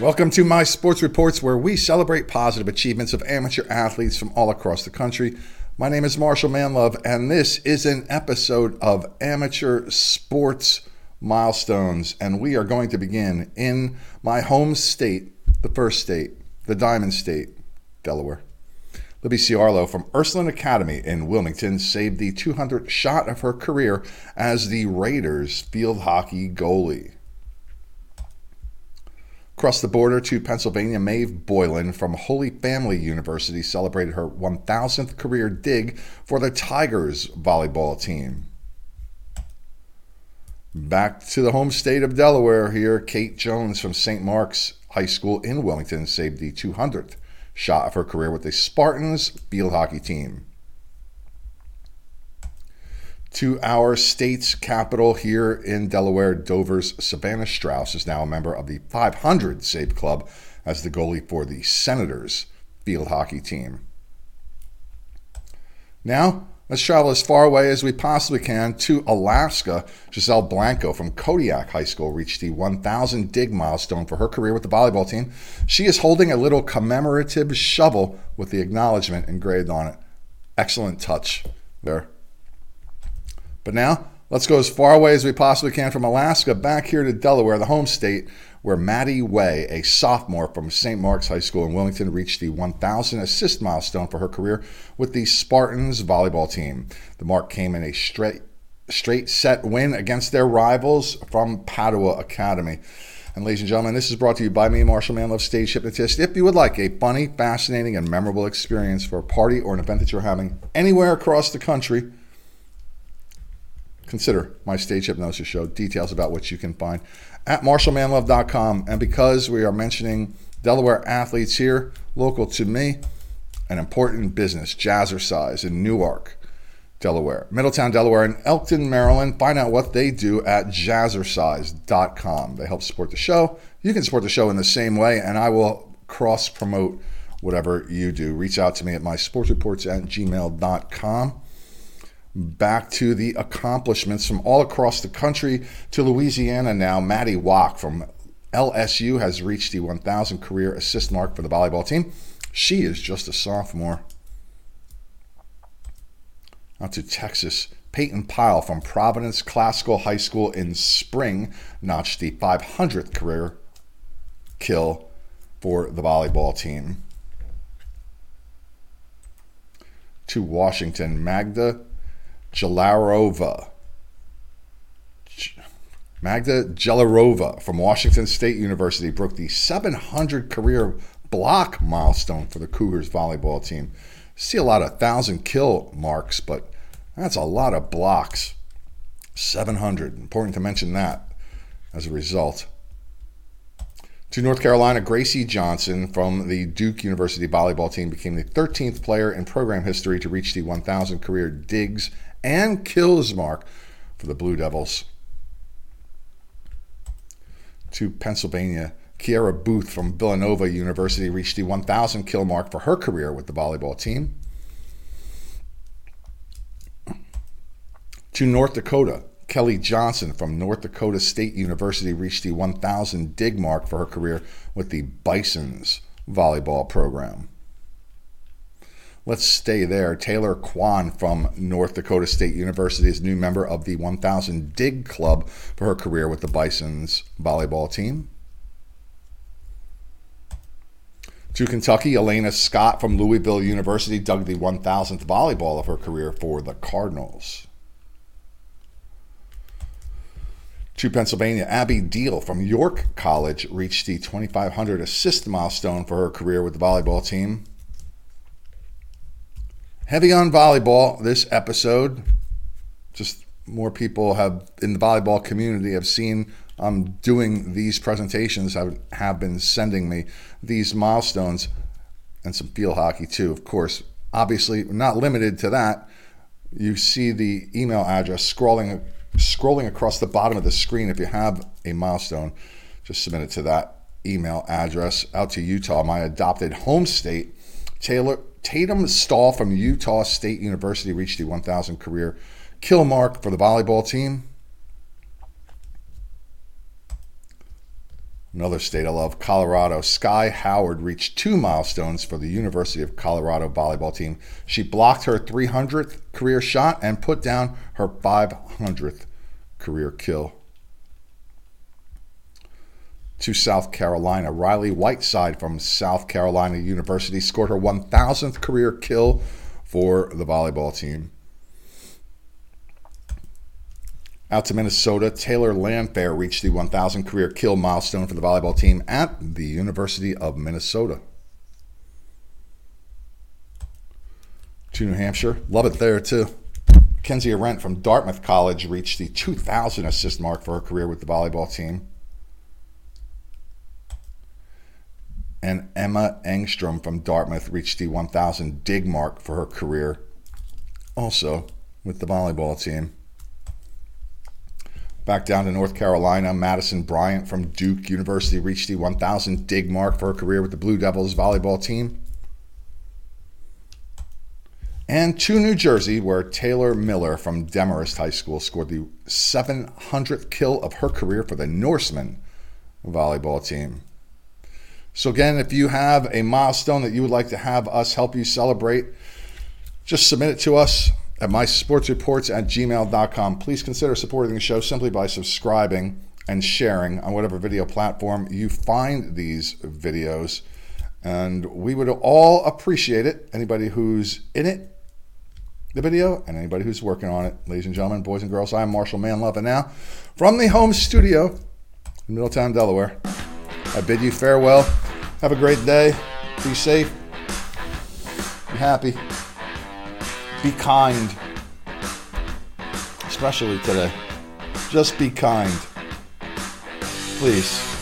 Welcome to my sports reports, where we celebrate positive achievements of amateur athletes from all across the country. My name is Marshall Manlove, and this is an episode of Amateur Sports Milestones. And we are going to begin in my home state, the first state, the Diamond State, Delaware. Libby Ciarlo from Ursuline Academy in Wilmington saved the 200th shot of her career as the Raiders field hockey goalie. Across the border to Pennsylvania, Maeve Boylan from Holy Family University celebrated her 1,000th career dig for the Tigers volleyball team. Back to the home state of Delaware here, Kate Jones from St. Mark's High School in Wilmington saved the 200th shot of her career with the Spartans field hockey team. To our state's capital here in Delaware, Dover's Savannah Strauss is now a member of the 500 Save Club as the goalie for the Senators field hockey team. Now, let's travel as far away as we possibly can to Alaska. Giselle Blanco from Kodiak High School reached the 1,000 dig milestone for her career with the volleyball team. She is holding a little commemorative shovel with the acknowledgement engraved on it. Excellent touch there. But now, let's go as far away as we possibly can from Alaska back here to Delaware, the home state, where Maddie Way, a sophomore from St. Mark's High School in Wilmington, reached the 1,000 assist milestone for her career with the Spartans volleyball team. The mark came in a straight straight set win against their rivals from Padua Academy. And ladies and gentlemen, this is brought to you by me, Marshall Manlove, stage hypnotist. If you would like a funny, fascinating, and memorable experience for a party or an event that you're having anywhere across the country, consider my stage hypnosis show. Details about which you can find at marshallmanlove.com. And because we are mentioning Delaware athletes here, local to me, an important business, Jazzercise in Newark, Delaware, Middletown, Delaware, and Elkton, Maryland. Find out what they do at jazzercise.com. They help support the show. You can support the show in the same way, and I will cross promote whatever you do. Reach out to me at mysportsreports at gmail.com back to the accomplishments from all across the country to Louisiana now. Maddie Wach from LSU has reached the 1,000 career assist mark for the volleyball team. She is just a sophomore. Out to Texas. Peyton Pyle from Providence Classical High School in spring notched the 500th career kill for the volleyball team. To Washington, Magda Jehlarova. Magda Jehlarova from Washington State University broke the 700 career block milestone for the Cougars volleyball team. See a lot of thousand kill marks, but that's a lot of blocks. 700. Important to mention that as a result. To North Carolina, Gracie Johnson from the Duke University volleyball team became the 13th player in program history to reach the 1,000 career digs and kills mark for the Blue Devils. To Pennsylvania, Kiera Booth from Villanova University reached the 1,000 kill mark for her career with the volleyball team. To North Dakota, Kelly Johnson from North Dakota State University reached the 1,000 dig mark for her career with the Bisons volleyball program. Let's stay there. Taylor Kwan from North Dakota State University is new member of the 1000 Dig Club for her career with the Bisons volleyball team. To Kentucky, Elena Scott from Louisville University dug the 1000th volleyball of her career for the Cardinals. To Pennsylvania, Abby Deal from York College reached the 2500 assist milestone for her career with the volleyball team heavy on volleyball this episode. Just more people have in the volleyball community have seen I'm um, doing these presentations have, have been sending me these milestones and some field hockey too. Of course, obviously not limited to that. You see the email address scrolling scrolling across the bottom of the screen. If you have a milestone, just submit it to that email address out to Utah, my adopted home state. Taylor Tatum Stall from Utah State University reached the 1,000 career kill mark for the volleyball team. Another state I love, Colorado. Sky Howard reached two milestones for the University of Colorado volleyball team. She blocked her 300th career shot and put down her 500th career kill. To South Carolina, Riley Whiteside from South Carolina University scored her 1,000th career kill for the volleyball team. Out to Minnesota, Taylor Landfair reached the 1,000 career kill milestone for the volleyball team at the University of Minnesota. To New Hampshire, love it there too. Kenzie Arendt from Dartmouth College reached the 2,000 assist mark for her career with the volleyball team. And Emma Engstrom from Dartmouth reached the 1,000 dig mark for her career, also with the volleyball team. Back down to North Carolina, Madison Bryant from Duke University reached the 1,000 dig mark for her career with the Blue Devils volleyball team. And to New Jersey, where Taylor Miller from Demarest High School scored the 700th kill of her career for the Norsemen volleyball team. So, again, if you have a milestone that you would like to have us help you celebrate, just submit it to us at mysportsreports at gmail.com. Please consider supporting the show simply by subscribing and sharing on whatever video platform you find these videos. And we would all appreciate it. Anybody who's in it, the video, and anybody who's working on it. Ladies and gentlemen, boys and girls, I'm Marshall Manlove. And now, from the home studio in Middletown, Delaware, I bid you farewell. Have a great day. Be safe. Be happy. Be kind. Especially today. Just be kind. Please.